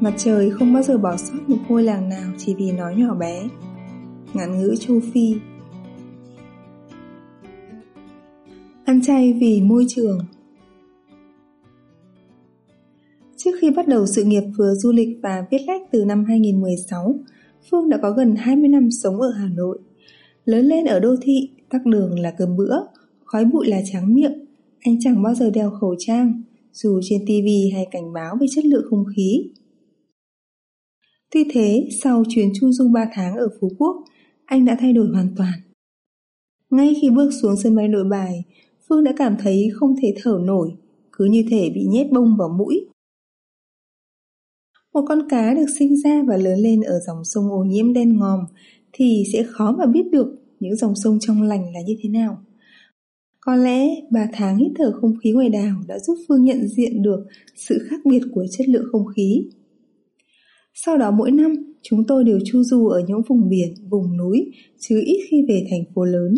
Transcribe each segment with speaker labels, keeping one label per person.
Speaker 1: Mặt trời không bao giờ bỏ sót một ngôi làng nào chỉ vì nó nhỏ bé. Ngạn ngữ châu Phi Ăn chay vì môi trường Trước khi bắt đầu sự nghiệp vừa du lịch và viết lách từ năm 2016, Phương đã có gần 20 năm sống ở Hà Nội. Lớn lên ở đô thị, tắc đường là cơm bữa, khói bụi là tráng miệng, anh chẳng bao giờ đeo khẩu trang, dù trên TV hay cảnh báo về chất lượng không khí. Tuy thế, sau chuyến chu du 3 tháng ở Phú Quốc, anh đã thay đổi hoàn toàn. Ngay khi bước xuống sân bay nội bài, Phương đã cảm thấy không thể thở nổi, cứ như thể bị nhét bông vào mũi. Một con cá được sinh ra và lớn lên ở dòng sông ô nhiễm đen ngòm thì sẽ khó mà biết được những dòng sông trong lành là như thế nào. Có lẽ 3 tháng hít thở không khí ngoài đảo đã giúp Phương nhận diện được sự khác biệt của chất lượng không khí. Sau đó mỗi năm, chúng tôi đều chu du ở những vùng biển, vùng núi, chứ ít khi về thành phố lớn.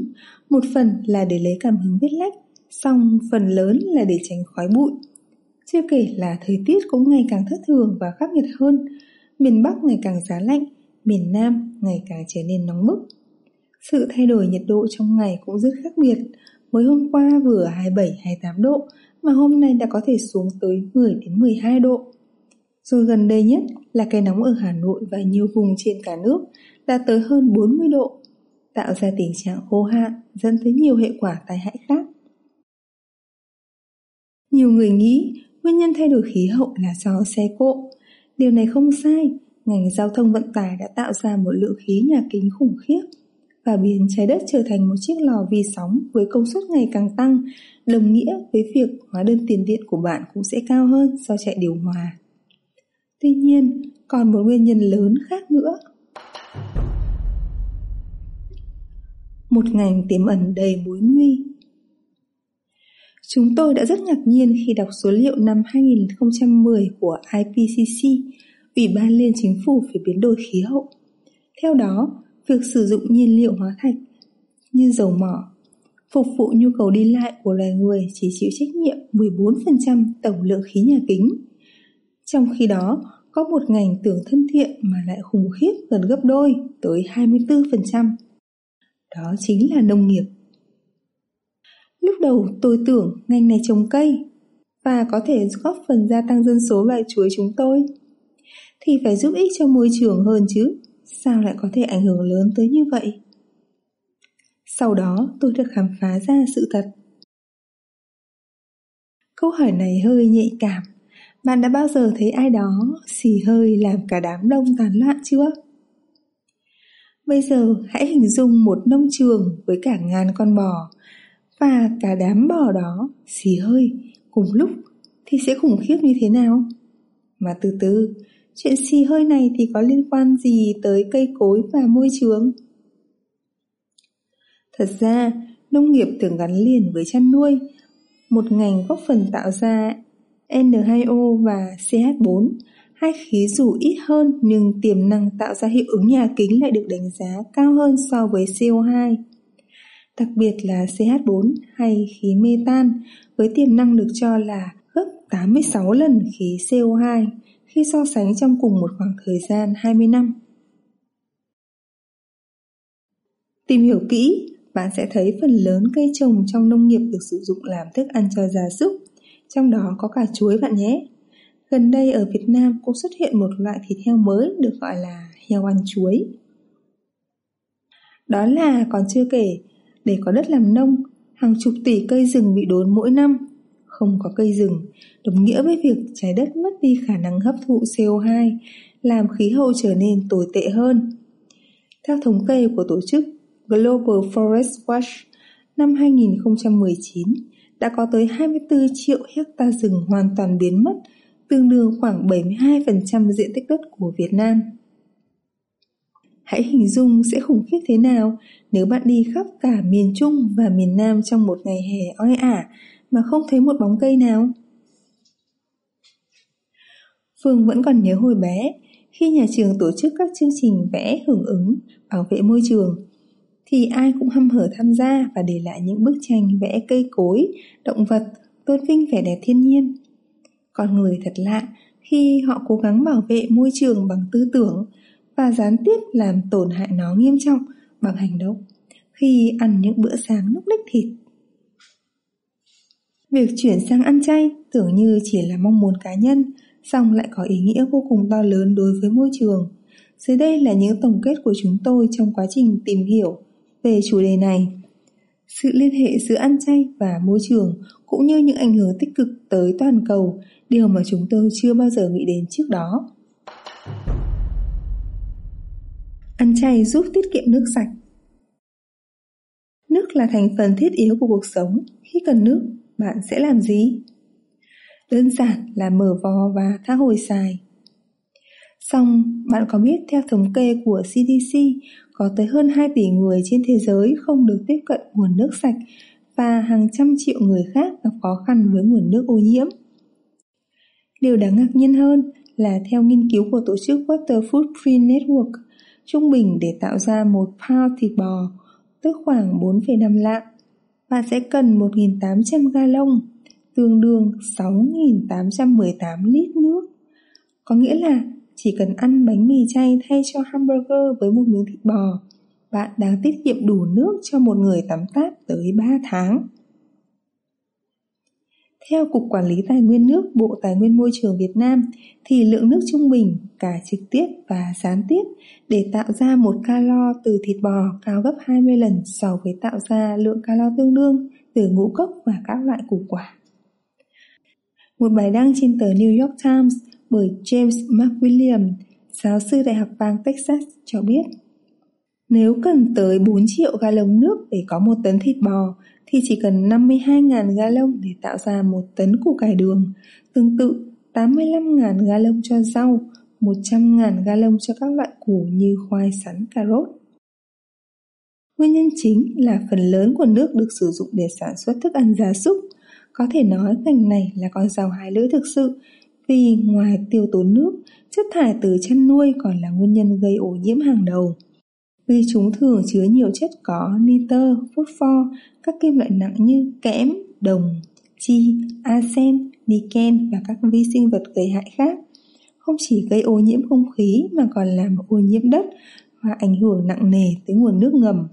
Speaker 1: Một phần là để lấy cảm hứng viết lách, song phần lớn là để tránh khói bụi. Chưa kể là thời tiết cũng ngày càng thất thường và khắc nghiệt hơn. Miền Bắc ngày càng giá lạnh, miền Nam ngày càng trở nên nóng bức. Sự thay đổi nhiệt độ trong ngày cũng rất khác biệt. Mới hôm qua vừa 27-28 độ, mà hôm nay đã có thể xuống tới 10 đến 12 độ. Rồi gần đây nhất là cái nóng ở Hà Nội và nhiều vùng trên cả nước đã tới hơn 40 độ, tạo ra tình trạng khô hạn dẫn tới nhiều hệ quả tai hại khác. Nhiều người nghĩ nguyên nhân thay đổi khí hậu là do xe cộ. Điều này không sai, ngành giao thông vận tải đã tạo ra một lượng khí nhà kính khủng khiếp và biến trái đất trở thành một chiếc lò vi sóng với công suất ngày càng tăng, đồng nghĩa với việc hóa đơn tiền điện của bạn cũng sẽ cao hơn do chạy điều hòa. Tuy nhiên, còn một nguyên nhân lớn khác nữa. Một ngành tiềm ẩn đầy mối nguy. Chúng tôi đã rất ngạc nhiên khi đọc số liệu năm 2010 của IPCC, Ủy ban Liên Chính phủ về biến đổi khí hậu. Theo đó, việc sử dụng nhiên liệu hóa thạch như dầu mỏ phục vụ nhu cầu đi lại của loài người chỉ chịu trách nhiệm 14% tổng lượng khí nhà kính. Trong khi đó, có một ngành tưởng thân thiện mà lại khủng khiếp gần gấp đôi tới 24%. Đó chính là nông nghiệp. Lúc đầu tôi tưởng ngành này trồng cây và có thể góp phần gia tăng dân số loài chuối chúng tôi. Thì phải giúp ích cho môi trường hơn chứ, sao lại có thể ảnh hưởng lớn tới như vậy? Sau đó tôi được khám phá ra sự thật. Câu hỏi này hơi nhạy cảm bạn đã bao giờ thấy ai đó xì hơi làm cả đám đông tán loạn chưa? Bây giờ hãy hình dung một nông trường với cả ngàn con bò và cả đám bò đó xì hơi cùng lúc thì sẽ khủng khiếp như thế nào? Mà từ từ, chuyện xì hơi này thì có liên quan gì tới cây cối và môi trường? Thật ra, nông nghiệp thường gắn liền với chăn nuôi, một ngành góp phần tạo ra N2O và CH4, hai khí dù ít hơn nhưng tiềm năng tạo ra hiệu ứng nhà kính lại được đánh giá cao hơn so với CO2. Đặc biệt là CH4 hay khí metan với tiềm năng được cho là gấp 86 lần khí CO2 khi so sánh trong cùng một khoảng thời gian 20 năm. Tìm hiểu kỹ, bạn sẽ thấy phần lớn cây trồng trong nông nghiệp được sử dụng làm thức ăn cho gia súc trong đó có cả chuối bạn nhé. Gần đây ở Việt Nam cũng xuất hiện một loại thịt heo mới được gọi là heo ăn chuối. Đó là còn chưa kể, để có đất làm nông, hàng chục tỷ cây rừng bị đốn mỗi năm. Không có cây rừng, đồng nghĩa với việc trái đất mất đi khả năng hấp thụ CO2, làm khí hậu trở nên tồi tệ hơn. Theo thống kê của tổ chức Global Forest Watch, năm 2019, đã có tới 24 triệu hecta rừng hoàn toàn biến mất, tương đương khoảng 72% diện tích đất của Việt Nam. Hãy hình dung sẽ khủng khiếp thế nào nếu bạn đi khắp cả miền Trung và miền Nam trong một ngày hè oi ả mà không thấy một bóng cây nào. Phương vẫn còn nhớ hồi bé, khi nhà trường tổ chức các chương trình vẽ hưởng ứng, bảo vệ môi trường, thì ai cũng hăm hở tham gia và để lại những bức tranh vẽ cây cối, động vật, tôn vinh vẻ đẹp thiên nhiên. Con người thật lạ khi họ cố gắng bảo vệ môi trường bằng tư tưởng và gián tiếp làm tổn hại nó nghiêm trọng bằng hành động khi ăn những bữa sáng lúc đích thịt. Việc chuyển sang ăn chay tưởng như chỉ là mong muốn cá nhân, song lại có ý nghĩa vô cùng to lớn đối với môi trường. Dưới đây là những tổng kết của chúng tôi trong quá trình tìm hiểu về chủ đề này. Sự liên hệ giữa ăn chay và môi trường cũng như những ảnh hưởng tích cực tới toàn cầu, điều mà chúng tôi chưa bao giờ nghĩ đến trước đó. Ăn chay giúp tiết kiệm nước sạch Nước là thành phần thiết yếu của cuộc sống. Khi cần nước, bạn sẽ làm gì? Đơn giản là mở vò và tha hồi xài. Xong, bạn có biết theo thống kê của CDC, có tới hơn 2 tỷ người trên thế giới không được tiếp cận nguồn nước sạch và hàng trăm triệu người khác gặp khó khăn với nguồn nước ô nhiễm. Điều đáng ngạc nhiên hơn là theo nghiên cứu của tổ chức Water Footprint Network, trung bình để tạo ra một pound thịt bò, tức khoảng 4,5 lạng, bạn sẽ cần 1.800 gallon, tương đương 6.818 lít nước. Có nghĩa là chỉ cần ăn bánh mì chay thay cho hamburger với một miếng thịt bò, bạn đang tiết kiệm đủ nước cho một người tắm táp tới 3 tháng. Theo Cục Quản lý Tài nguyên nước Bộ Tài nguyên Môi trường Việt Nam thì lượng nước trung bình cả trực tiếp và gián tiếp để tạo ra một calo từ thịt bò cao gấp 20 lần so với tạo ra lượng calo tương đương từ ngũ cốc và các loại củ quả. Một bài đăng trên tờ New York Times bởi James McWilliam, giáo sư Đại học bang Texas cho biết nếu cần tới 4 triệu ga lông nước để có một tấn thịt bò thì chỉ cần 52.000 lông để tạo ra một tấn củ cải đường, tương tự 85.000 lông cho rau, 100.000 lông cho các loại củ như khoai sắn, cà rốt. Nguyên nhân chính là phần lớn của nước được sử dụng để sản xuất thức ăn gia súc. Có thể nói ngành này là con rào hai lưỡi thực sự vì ngoài tiêu tốn nước, chất thải từ chăn nuôi còn là nguyên nhân gây ô nhiễm hàng đầu vì chúng thường chứa nhiều chất có nitơ, phosphor, các kim loại nặng như kẽm, đồng, chi, arsen, niken và các vi sinh vật gây hại khác. Không chỉ gây ô nhiễm không khí mà còn làm ô nhiễm đất và ảnh hưởng nặng nề tới nguồn nước ngầm.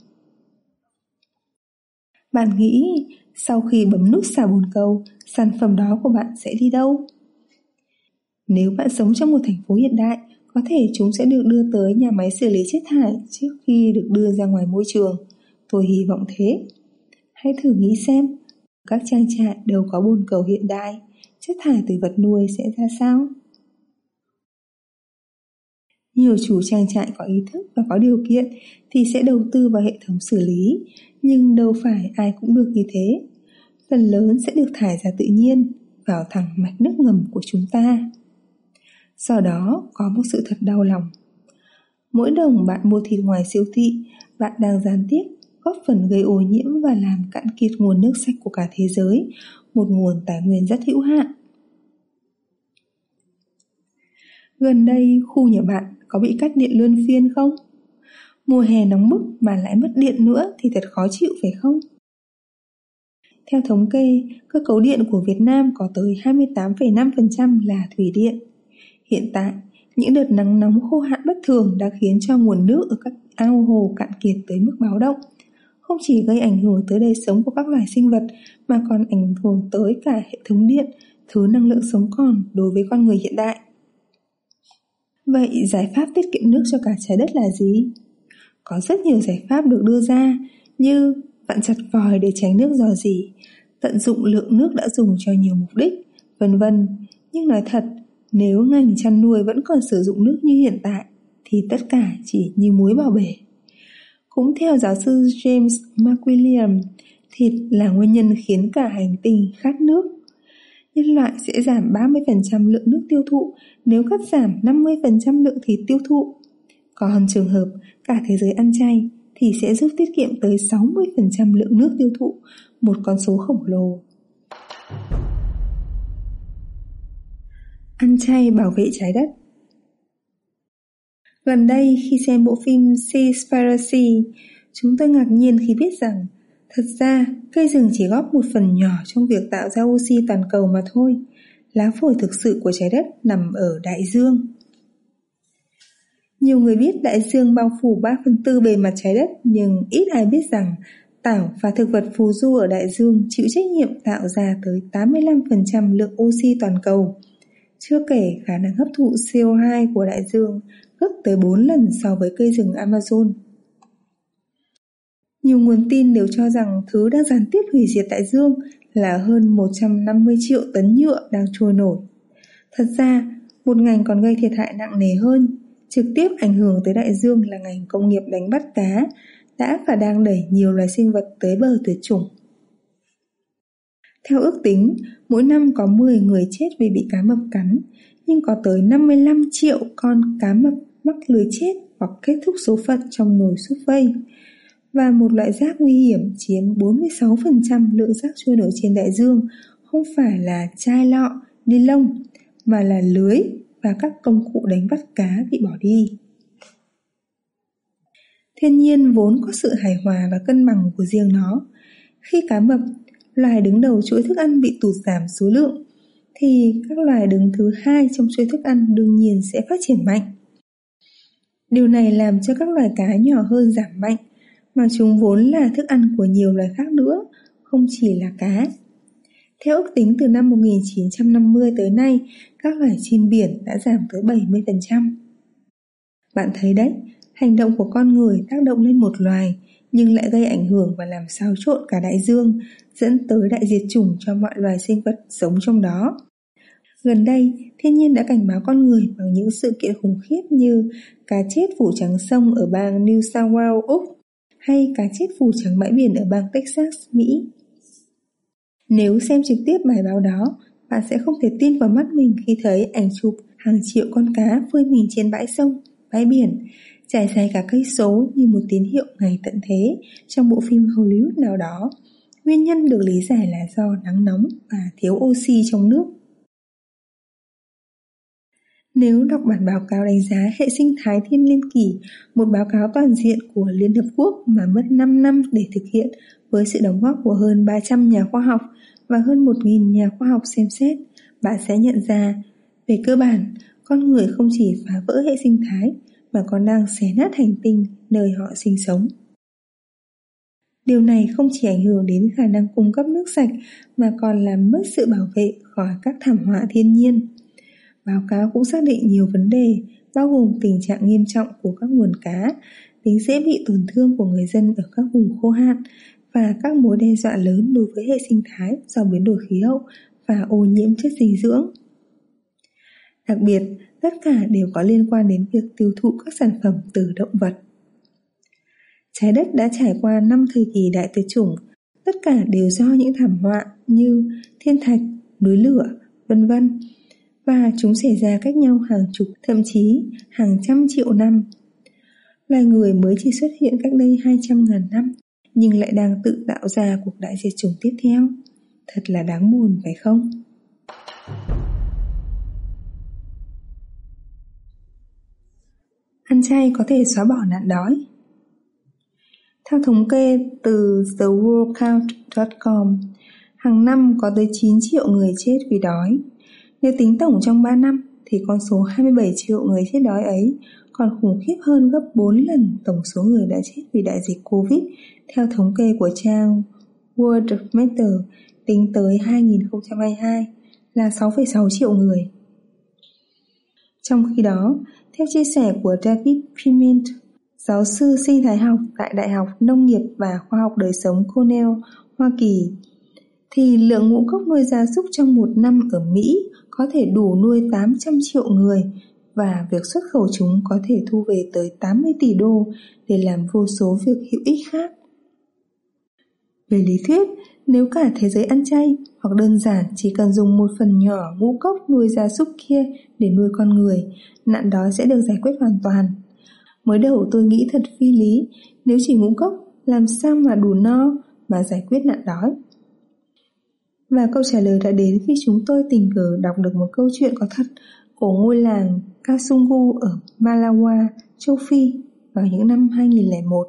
Speaker 1: Bạn nghĩ sau khi bấm nút xả bồn cầu, sản phẩm đó của bạn sẽ đi đâu? Nếu bạn sống trong một thành phố hiện đại, có thể chúng sẽ được đưa tới nhà máy xử lý chất thải trước khi được đưa ra ngoài môi trường. Tôi hy vọng thế. Hãy thử nghĩ xem, các trang trại đều có bồn cầu hiện đại, chất thải từ vật nuôi sẽ ra sao? Nhiều chủ trang trại có ý thức và có điều kiện thì sẽ đầu tư vào hệ thống xử lý, nhưng đâu phải ai cũng được như thế. Phần lớn sẽ được thải ra tự nhiên vào thẳng mạch nước ngầm của chúng ta. Do đó có một sự thật đau lòng Mỗi đồng bạn mua thịt ngoài siêu thị Bạn đang gián tiếp góp phần gây ô nhiễm và làm cạn kiệt nguồn nước sạch của cả thế giới Một nguồn tài nguyên rất hữu hạn Gần đây khu nhà bạn có bị cắt điện luân phiên không? Mùa hè nóng bức mà lại mất điện nữa thì thật khó chịu phải không? Theo thống kê, cơ cấu điện của Việt Nam có tới 28,5% là thủy điện. Hiện tại, những đợt nắng nóng khô hạn bất thường đã khiến cho nguồn nước ở các ao hồ cạn kiệt tới mức báo động. Không chỉ gây ảnh hưởng tới đời sống của các loài sinh vật mà còn ảnh hưởng tới cả hệ thống điện, thứ năng lượng sống còn đối với con người hiện đại. Vậy giải pháp tiết kiệm nước cho cả trái đất là gì? Có rất nhiều giải pháp được đưa ra như vặn chặt vòi để tránh nước dò dỉ, tận dụng lượng nước đã dùng cho nhiều mục đích, vân vân. Nhưng nói thật, nếu ngành chăn nuôi vẫn còn sử dụng nước như hiện tại thì tất cả chỉ như muối vào bể. Cũng theo giáo sư James McWilliam, thịt là nguyên nhân khiến cả hành tinh khát nước. Nhân loại sẽ giảm 30% lượng nước tiêu thụ nếu cắt giảm 50% lượng thịt tiêu thụ. Còn trường hợp cả thế giới ăn chay thì sẽ giúp tiết kiệm tới 60% lượng nước tiêu thụ, một con số khổng lồ. Ăn chay bảo vệ trái đất Gần đây khi xem bộ phim Seaspiracy, chúng tôi ngạc nhiên khi biết rằng thật ra cây rừng chỉ góp một phần nhỏ trong việc tạo ra oxy toàn cầu mà thôi. lá phổi thực sự của trái đất nằm ở đại dương. Nhiều người biết đại dương bao phủ 3 phần tư bề mặt trái đất nhưng ít ai biết rằng tảo và thực vật phù du ở đại dương chịu trách nhiệm tạo ra tới 85% lượng oxy toàn cầu. Chưa kể khả năng hấp thụ CO2 của đại dương gấp tới 4 lần so với cây rừng Amazon. Nhiều nguồn tin đều cho rằng thứ đang gián tiếp hủy diệt đại dương là hơn 150 triệu tấn nhựa đang trôi nổi. Thật ra, một ngành còn gây thiệt hại nặng nề hơn, trực tiếp ảnh hưởng tới đại dương là ngành công nghiệp đánh bắt cá, đã và đang đẩy nhiều loài sinh vật tới bờ tuyệt chủng. Theo ước tính, mỗi năm có 10 người chết vì bị cá mập cắn, nhưng có tới 55 triệu con cá mập mắc lưới chết hoặc kết thúc số phận trong nồi súp vây và một loại rác nguy hiểm chiếm 46% lượng rác trôi nổi trên đại dương không phải là chai lọ, ni lông mà là lưới và các công cụ đánh bắt cá bị bỏ đi. Thiên nhiên vốn có sự hài hòa và cân bằng của riêng nó. Khi cá mập, loài đứng đầu chuỗi thức ăn bị tụt giảm số lượng, thì các loài đứng thứ hai trong chuỗi thức ăn đương nhiên sẽ phát triển mạnh. Điều này làm cho các loài cá nhỏ hơn giảm mạnh mà chúng vốn là thức ăn của nhiều loài khác nữa, không chỉ là cá. Theo ước tính từ năm 1950 tới nay, các loài chim biển đã giảm tới 70%. Bạn thấy đấy, hành động của con người tác động lên một loài nhưng lại gây ảnh hưởng và làm xáo trộn cả đại dương, dẫn tới đại diệt chủng cho mọi loài sinh vật sống trong đó. Gần đây, thiên nhiên đã cảnh báo con người bằng những sự kiện khủng khiếp như cá chết phủ trắng sông ở bang New South Wales, Úc hay cá chết phủ trắng bãi biển ở bang Texas, Mỹ. Nếu xem trực tiếp bài báo đó, bạn sẽ không thể tin vào mắt mình khi thấy ảnh chụp hàng triệu con cá phơi mình trên bãi sông, bãi biển, trải dài cả cây số như một tín hiệu ngày tận thế trong bộ phim Hollywood nào đó. Nguyên nhân được lý giải là do nắng nóng và thiếu oxy trong nước. Nếu đọc bản báo cáo đánh giá hệ sinh thái thiên niên kỷ, một báo cáo toàn diện của Liên Hợp Quốc mà mất 5 năm để thực hiện với sự đóng góp của hơn 300 nhà khoa học và hơn 1.000 nhà khoa học xem xét, bạn sẽ nhận ra, về cơ bản, con người không chỉ phá vỡ hệ sinh thái mà còn đang xé nát hành tinh nơi họ sinh sống. Điều này không chỉ ảnh hưởng đến khả năng cung cấp nước sạch mà còn làm mất sự bảo vệ khỏi các thảm họa thiên nhiên. Báo cáo cũng xác định nhiều vấn đề, bao gồm tình trạng nghiêm trọng của các nguồn cá, tính dễ bị tổn thương của người dân ở các vùng khô hạn và các mối đe dọa lớn đối với hệ sinh thái do biến đổi khí hậu và ô nhiễm chất dinh dưỡng. Đặc biệt, tất cả đều có liên quan đến việc tiêu thụ các sản phẩm từ động vật. Trái đất đã trải qua 5 thời kỳ đại tuyệt chủng, tất cả đều do những thảm họa như thiên thạch, núi lửa, vân vân và chúng xảy ra cách nhau hàng chục, thậm chí hàng trăm triệu năm. Loài người mới chỉ xuất hiện cách đây 200.000 năm, nhưng lại đang tự tạo ra cuộc đại diệt chủng tiếp theo. Thật là đáng buồn phải không? Ăn chay có thể xóa bỏ nạn đói. Theo thống kê từ theworldcount.com, hàng năm có tới 9 triệu người chết vì đói, nếu tính tổng trong 3 năm thì con số 27 triệu người chết đói ấy còn khủng khiếp hơn gấp 4 lần tổng số người đã chết vì đại dịch Covid theo thống kê của trang World Matter tính tới 2022 là 6,6 triệu người. Trong khi đó, theo chia sẻ của David Piment, giáo sư sinh thái học tại Đại học Nông nghiệp và Khoa học Đời sống Cornell, Hoa Kỳ, thì lượng ngũ cốc nuôi gia súc trong một năm ở Mỹ có thể đủ nuôi 800 triệu người và việc xuất khẩu chúng có thể thu về tới 80 tỷ đô để làm vô số việc hữu ích khác. Về lý thuyết, nếu cả thế giới ăn chay hoặc đơn giản chỉ cần dùng một phần nhỏ ngũ cốc nuôi gia súc kia để nuôi con người, nạn đói sẽ được giải quyết hoàn toàn. Mới đầu tôi nghĩ thật phi lý, nếu chỉ ngũ cốc làm sao mà đủ no mà giải quyết nạn đói. Và câu trả lời đã đến khi chúng tôi tình cờ đọc được một câu chuyện có thật của ngôi làng Kasungu ở Malawa, châu Phi vào những năm 2001.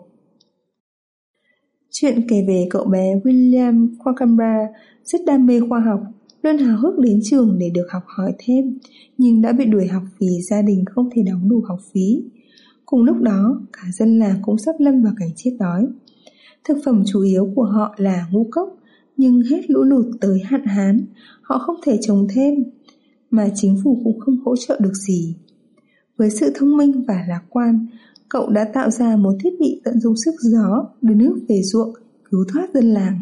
Speaker 1: Chuyện kể về cậu bé William Quacambra rất đam mê khoa học luôn hào hức đến trường để được học hỏi thêm, nhưng đã bị đuổi học vì gia đình không thể đóng đủ học phí. Cùng lúc đó, cả dân làng cũng sắp lâm vào cảnh chết đói. Thực phẩm chủ yếu của họ là ngũ cốc, nhưng hết lũ lụt tới hạn hán, họ không thể trồng thêm, mà chính phủ cũng không hỗ trợ được gì. Với sự thông minh và lạc quan, cậu đã tạo ra một thiết bị tận dụng sức gió đưa nước về ruộng, cứu thoát dân làng.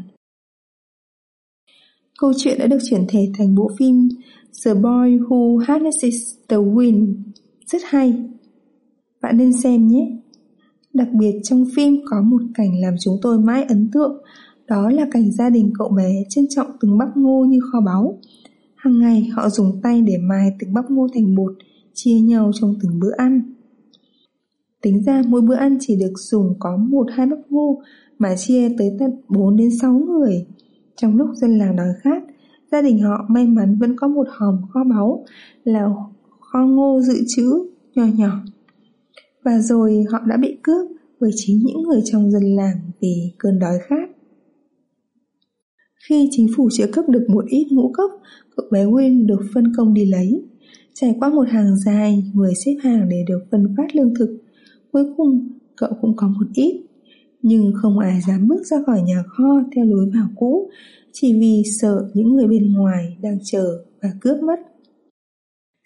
Speaker 1: Câu chuyện đã được chuyển thể thành bộ phim The Boy Who Harnesses the Wind rất hay. Bạn nên xem nhé. Đặc biệt trong phim có một cảnh làm chúng tôi mãi ấn tượng, đó là cảnh gia đình cậu bé trân trọng từng bắp ngô như kho báu. Hàng ngày họ dùng tay để mài từng bắp ngô thành bột, chia nhau trong từng bữa ăn. Tính ra mỗi bữa ăn chỉ được dùng có một hai bắp ngô mà chia tới tận 4 đến 6 người. Trong lúc dân làng đói khát, gia đình họ may mắn vẫn có một hòm kho báu là kho ngô dự trữ nhỏ nhỏ. Và rồi họ đã bị cướp bởi chính những người trong dân làng vì cơn đói khát. Khi chính phủ trợ cấp được một ít ngũ cốc, cậu bé Win được phân công đi lấy. Trải qua một hàng dài, người xếp hàng để được phân phát lương thực. Cuối cùng, cậu cũng có một ít. Nhưng không ai dám bước ra khỏi nhà kho theo lối vào cũ, chỉ vì sợ những người bên ngoài đang chờ và cướp mất.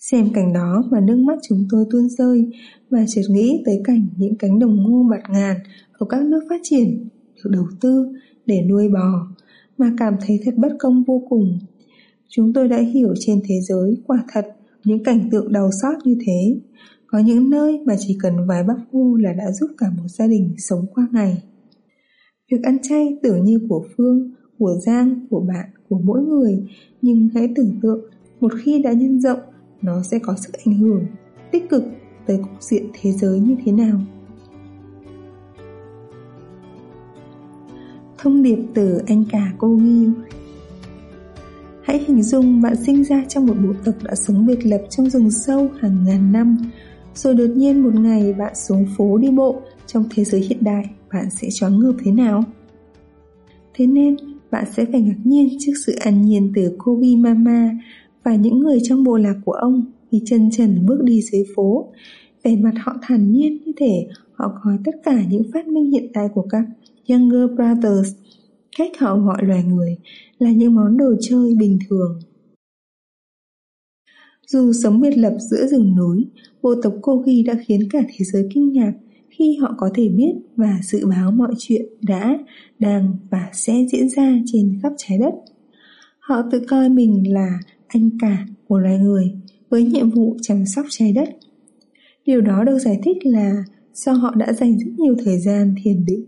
Speaker 1: Xem cảnh đó mà nước mắt chúng tôi tuôn rơi và chợt nghĩ tới cảnh những cánh đồng ngô bạt ngàn ở các nước phát triển được đầu tư để nuôi bò mà cảm thấy thật bất công vô cùng. Chúng tôi đã hiểu trên thế giới quả thật những cảnh tượng đau xót như thế. Có những nơi mà chỉ cần vài bắp ngô là đã giúp cả một gia đình sống qua ngày. Việc ăn chay tưởng như của Phương, của Giang, của bạn, của mỗi người, nhưng hãy tưởng tượng một khi đã nhân rộng, nó sẽ có sức ảnh hưởng tích cực tới cục diện thế giới như thế nào. Thông điệp từ anh cả cô Nghiêu Hãy hình dung bạn sinh ra trong một bộ tộc đã sống biệt lập trong rừng sâu hàng ngàn năm, Rồi đột nhiên một ngày bạn xuống phố đi bộ trong thế giới hiện đại, Bạn sẽ choáng ngợp thế nào? Thế nên, bạn sẽ phải ngạc nhiên trước sự an nhiên từ Kobe Mama và những người trong bộ lạc của ông khi chân trần bước đi dưới phố. Vẻ mặt họ thản nhiên như thể họ coi tất cả những phát minh hiện tại của các Younger Brothers, cách họ gọi loài người là những món đồ chơi bình thường. Dù sống biệt lập giữa rừng núi, bộ tộc Kogi đã khiến cả thế giới kinh ngạc khi họ có thể biết và dự báo mọi chuyện đã, đang và sẽ diễn ra trên khắp trái đất. Họ tự coi mình là anh cả của loài người với nhiệm vụ chăm sóc trái đất. Điều đó được giải thích là do họ đã dành rất nhiều thời gian thiền định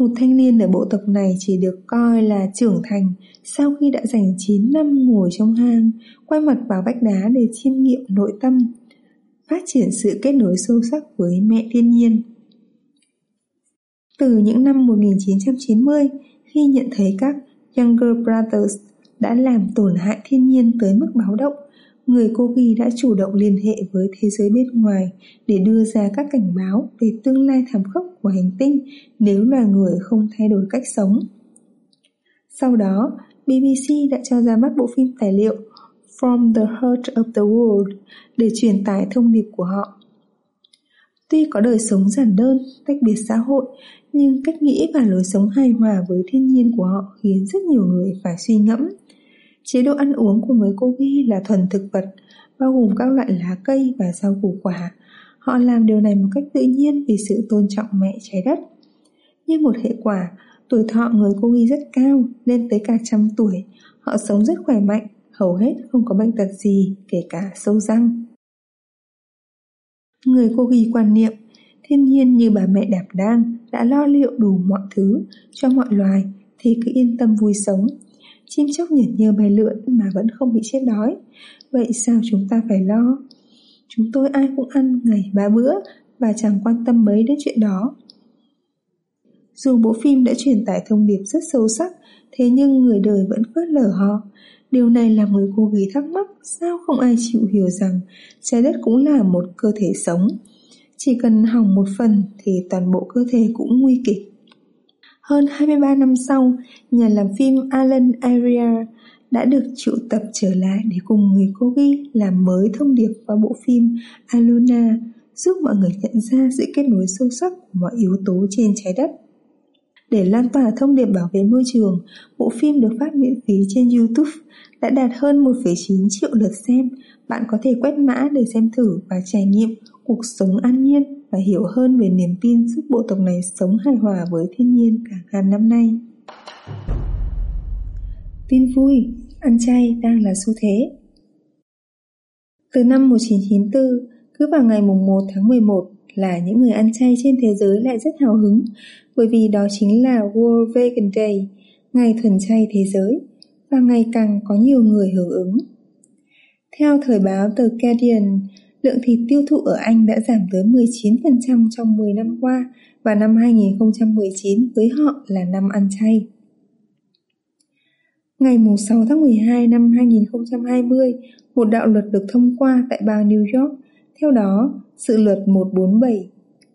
Speaker 1: một thanh niên ở bộ tộc này chỉ được coi là trưởng thành sau khi đã dành 9 năm ngồi trong hang, quay mặt vào vách đá để chiêm nghiệm nội tâm, phát triển sự kết nối sâu sắc với mẹ thiên nhiên. Từ những năm 1990, khi nhận thấy các Younger Brothers đã làm tổn hại thiên nhiên tới mức báo động, người cô ghi đã chủ động liên hệ với thế giới bên ngoài để đưa ra các cảnh báo về tương lai thảm khốc của hành tinh nếu loài người không thay đổi cách sống. Sau đó, BBC đã cho ra mắt bộ phim tài liệu From the Heart of the World để truyền tải thông điệp của họ. Tuy có đời sống giản đơn, tách biệt xã hội, nhưng cách nghĩ và lối sống hài hòa với thiên nhiên của họ khiến rất nhiều người phải suy ngẫm Chế độ ăn uống của người cô ghi là thuần thực vật, bao gồm các loại lá cây và rau củ quả. Họ làm điều này một cách tự nhiên vì sự tôn trọng mẹ trái đất. Như một hệ quả, tuổi thọ người cô ghi rất cao, lên tới cả trăm tuổi. Họ sống rất khỏe mạnh, hầu hết không có bệnh tật gì, kể cả sâu răng. Người cô ghi quan niệm, thiên nhiên như bà mẹ đạp đang đã lo liệu đủ mọi thứ cho mọi loài thì cứ yên tâm vui sống chim chóc nhật nhơ bay lượn mà vẫn không bị chết đói. Vậy sao chúng ta phải lo? Chúng tôi ai cũng ăn ngày ba bữa và chẳng quan tâm mấy đến chuyện đó. Dù bộ phim đã truyền tải thông điệp rất sâu sắc, thế nhưng người đời vẫn phớt lờ họ. Điều này làm người cô ghi thắc mắc sao không ai chịu hiểu rằng trái đất cũng là một cơ thể sống. Chỉ cần hỏng một phần thì toàn bộ cơ thể cũng nguy kịch. Hơn 23 năm sau, nhà làm phim Alan Arria đã được triệu tập trở lại để cùng người cô ghi làm mới thông điệp vào bộ phim Aluna, giúp mọi người nhận ra sự kết nối sâu sắc của mọi yếu tố trên trái đất. Để lan tỏa thông điệp bảo vệ môi trường, bộ phim được phát miễn phí trên YouTube đã đạt hơn 1,9 triệu lượt xem. Bạn có thể quét mã để xem thử và trải nghiệm cuộc sống an nhiên và hiểu hơn về niềm tin giúp bộ tộc này sống hài hòa với thiên nhiên cả ngàn năm nay. Tin vui, ăn chay đang là xu thế. Từ năm 1994, cứ vào ngày mùng 1 tháng 11 là những người ăn chay trên thế giới lại rất hào hứng bởi vì đó chính là World Vegan Day, ngày thuần chay thế giới và ngày càng có nhiều người hưởng ứng. Theo thời báo The Guardian, lượng thịt tiêu thụ ở Anh đã giảm tới 19% trong 10 năm qua và năm 2019 với họ là năm ăn chay. Ngày 6 tháng 12 năm 2020, một đạo luật được thông qua tại bang New York. Theo đó, sự luật 147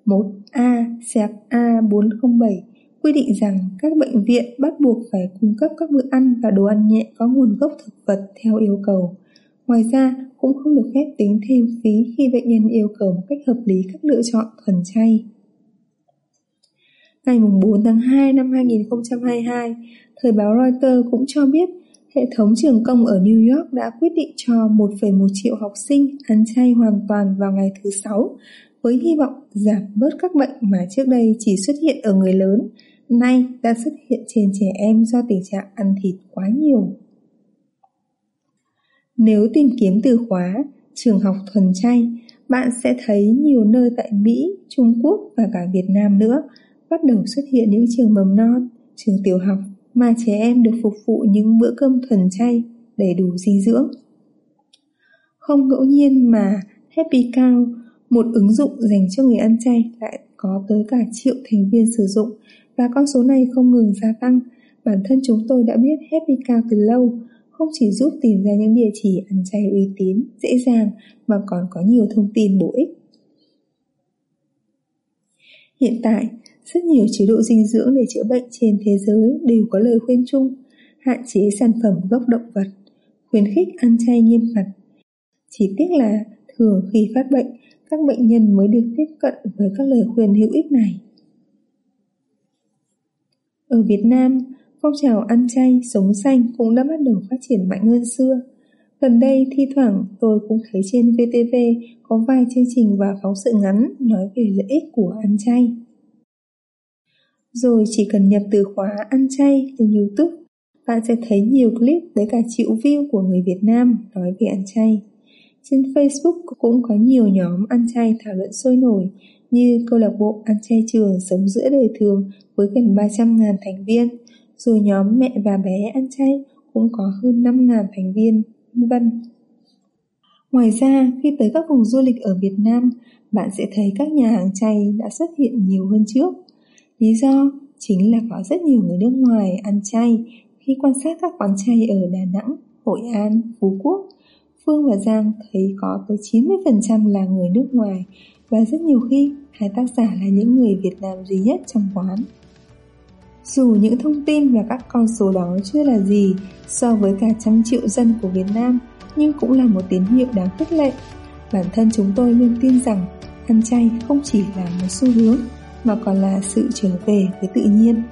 Speaker 1: 1A xẹp A407 quy định rằng các bệnh viện bắt buộc phải cung cấp các bữa ăn và đồ ăn nhẹ có nguồn gốc thực vật theo yêu cầu. Ngoài ra, cũng không được phép tính thêm phí khi bệnh nhân yêu cầu một cách hợp lý các lựa chọn thuần chay. Ngày 4 tháng 2 năm 2022, thời báo Reuters cũng cho biết hệ thống trường công ở New York đã quyết định cho 1,1 triệu học sinh ăn chay hoàn toàn vào ngày thứ Sáu với hy vọng giảm bớt các bệnh mà trước đây chỉ xuất hiện ở người lớn, nay đã xuất hiện trên trẻ em do tình trạng ăn thịt quá nhiều. Nếu tìm kiếm từ khóa trường học thuần chay, bạn sẽ thấy nhiều nơi tại Mỹ, Trung Quốc và cả Việt Nam nữa bắt đầu xuất hiện những trường mầm non, trường tiểu học mà trẻ em được phục vụ những bữa cơm thuần chay đầy đủ dinh dưỡng. Không ngẫu nhiên mà Happy Cow, một ứng dụng dành cho người ăn chay lại có tới cả triệu thành viên sử dụng và con số này không ngừng gia tăng. Bản thân chúng tôi đã biết Happy Cow từ lâu, không chỉ giúp tìm ra những địa chỉ ăn chay uy tín, dễ dàng mà còn có nhiều thông tin bổ ích. Hiện tại, rất nhiều chế độ dinh dưỡng để chữa bệnh trên thế giới đều có lời khuyên chung hạn chế sản phẩm gốc động vật, khuyến khích ăn chay nghiêm ngặt. Chỉ tiếc là thường khi phát bệnh, các bệnh nhân mới được tiếp cận với các lời khuyên hữu ích này. Ở Việt Nam, phong trào ăn chay, sống xanh cũng đã bắt đầu phát triển mạnh hơn xưa. Gần đây thi thoảng tôi cũng thấy trên VTV có vài chương trình và phóng sự ngắn nói về lợi ích của ăn chay. Rồi chỉ cần nhập từ khóa ăn chay trên YouTube, bạn sẽ thấy nhiều clip với cả triệu view của người Việt Nam nói về ăn chay. Trên Facebook cũng có nhiều nhóm ăn chay thảo luận sôi nổi như câu lạc bộ ăn chay trường sống giữa đời thường với gần 300.000 thành viên, rồi nhóm mẹ và bé ăn chay cũng có hơn 5.000 thành viên, vân Ngoài ra, khi tới các vùng du lịch ở Việt Nam, bạn sẽ thấy các nhà hàng chay đã xuất hiện nhiều hơn trước. Lý do chính là có rất nhiều người nước ngoài ăn chay khi quan sát các quán chay ở Đà Nẵng, Hội An, Phú Quốc. Phương và Giang thấy có tới 90% là người nước ngoài và rất nhiều khi hai tác giả là những người Việt Nam duy nhất trong quán. Dù những thông tin và các con số đó chưa là gì so với cả trăm triệu dân của Việt Nam, nhưng cũng là một tín hiệu đáng khích lệ. Bản thân chúng tôi luôn tin rằng ăn chay không chỉ là một xu hướng mà còn là sự trở về với tự nhiên